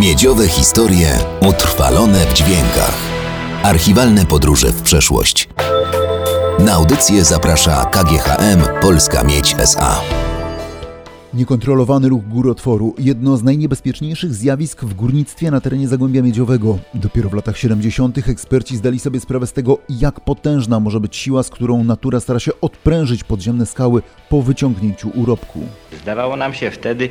Miedziowe historie utrwalone w dźwiękach. Archiwalne podróże w przeszłość. Na audycję zaprasza KGHM Polska Miedź SA. Niekontrolowany ruch górotworu jedno z najniebezpieczniejszych zjawisk w górnictwie na terenie Zagłębia Miedziowego. Dopiero w latach 70. eksperci zdali sobie sprawę z tego, jak potężna może być siła, z którą natura stara się odprężyć podziemne skały po wyciągnięciu urobku. Zdawało nam się wtedy,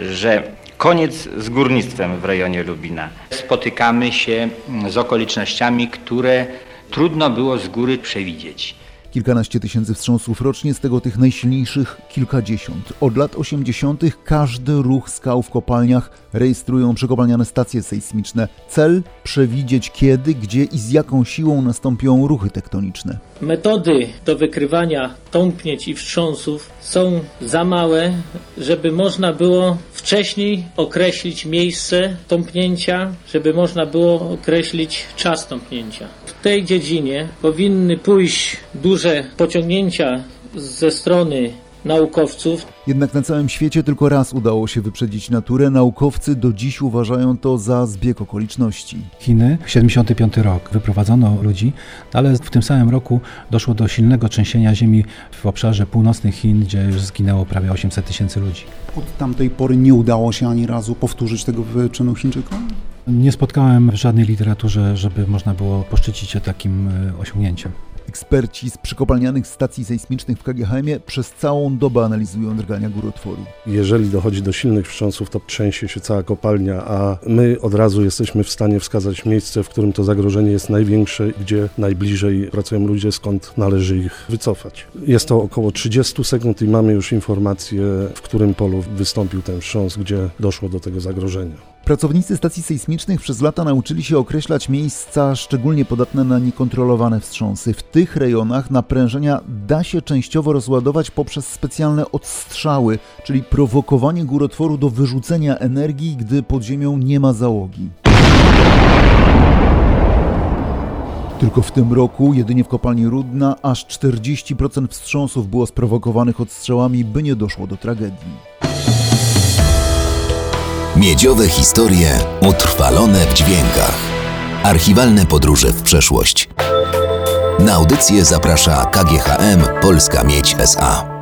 że koniec z górnictwem w rejonie Lubina. Spotykamy się z okolicznościami, które trudno było z góry przewidzieć. Kilkanaście tysięcy wstrząsów rocznie, z tego tych najsilniejszych kilkadziesiąt. Od lat 80. każdy ruch skał w kopalniach rejestrują przekopalniane stacje sejsmiczne. Cel przewidzieć kiedy, gdzie i z jaką siłą nastąpią ruchy tektoniczne. Metody do wykrywania tąpnięć i wstrząsów są za małe, żeby można było wcześniej określić miejsce tąpnięcia, żeby można było określić czas tąpnięcia. W tej dziedzinie powinny pójść duże pociągnięcia ze strony naukowców. Jednak na całym świecie tylko raz udało się wyprzedzić naturę. Naukowcy do dziś uważają to za zbieg okoliczności. Chiny, 75 rok, wyprowadzono ludzi, ale w tym samym roku doszło do silnego trzęsienia ziemi w obszarze północnych Chin, gdzie już zginęło prawie 800 tysięcy ludzi. Od tamtej pory nie udało się ani razu powtórzyć tego wyczynu Chińczykom? Nie spotkałem w żadnej literaturze, żeby można było poszczycić się takim e, osiągnięciem. Eksperci z przekopalnianych stacji sejsmicznych w KGHM przez całą dobę analizują drgania górotworu. Jeżeli dochodzi do silnych wstrząsów, to trzęsie się cała kopalnia, a my od razu jesteśmy w stanie wskazać miejsce, w którym to zagrożenie jest największe, gdzie najbliżej pracują ludzie, skąd należy ich wycofać. Jest to około 30 sekund i mamy już informację, w którym polu wystąpił ten wstrząs, gdzie doszło do tego zagrożenia. Pracownicy stacji sejsmicznych przez lata nauczyli się określać miejsca szczególnie podatne na niekontrolowane wstrząsy. W tych rejonach naprężenia da się częściowo rozładować poprzez specjalne odstrzały, czyli prowokowanie górotworu do wyrzucenia energii, gdy pod ziemią nie ma załogi. Tylko w tym roku, jedynie w kopalni Rudna, aż 40% wstrząsów było sprowokowanych odstrzałami, by nie doszło do tragedii. Miedziowe historie utrwalone w dźwiękach. Archiwalne podróże w przeszłość. Na audycję zaprasza KGHM Polska Miedź SA.